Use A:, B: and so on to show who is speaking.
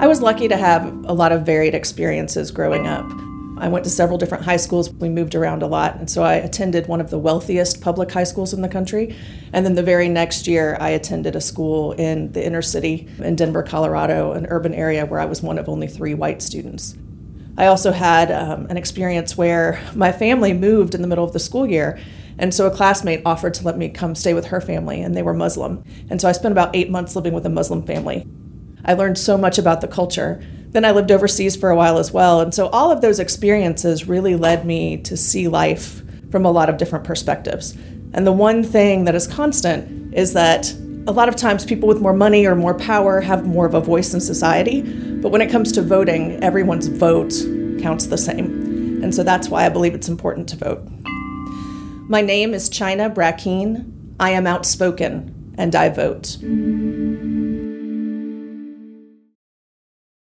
A: I was lucky to have a lot of varied experiences growing up. I went to several different high schools. We moved around a lot. And so I attended one of the wealthiest public high schools in the country. And then the very next year, I attended a school in the inner city in Denver, Colorado, an urban area where I was one of only three white students. I also had um, an experience where my family moved in the middle of the school year. And so a classmate offered to let me come stay with her family, and they were Muslim. And so I spent about eight months living with a Muslim family. I learned so much about the culture then I lived overseas for a while as well. And so all of those experiences really led me to see life from a lot of different perspectives. And the one thing that is constant is that a lot of times people with more money or more power have more of a voice in society. But when it comes to voting, everyone's vote counts the same. And so that's why I believe it's important to vote. My name is Chyna Brackeen. I am outspoken and I vote.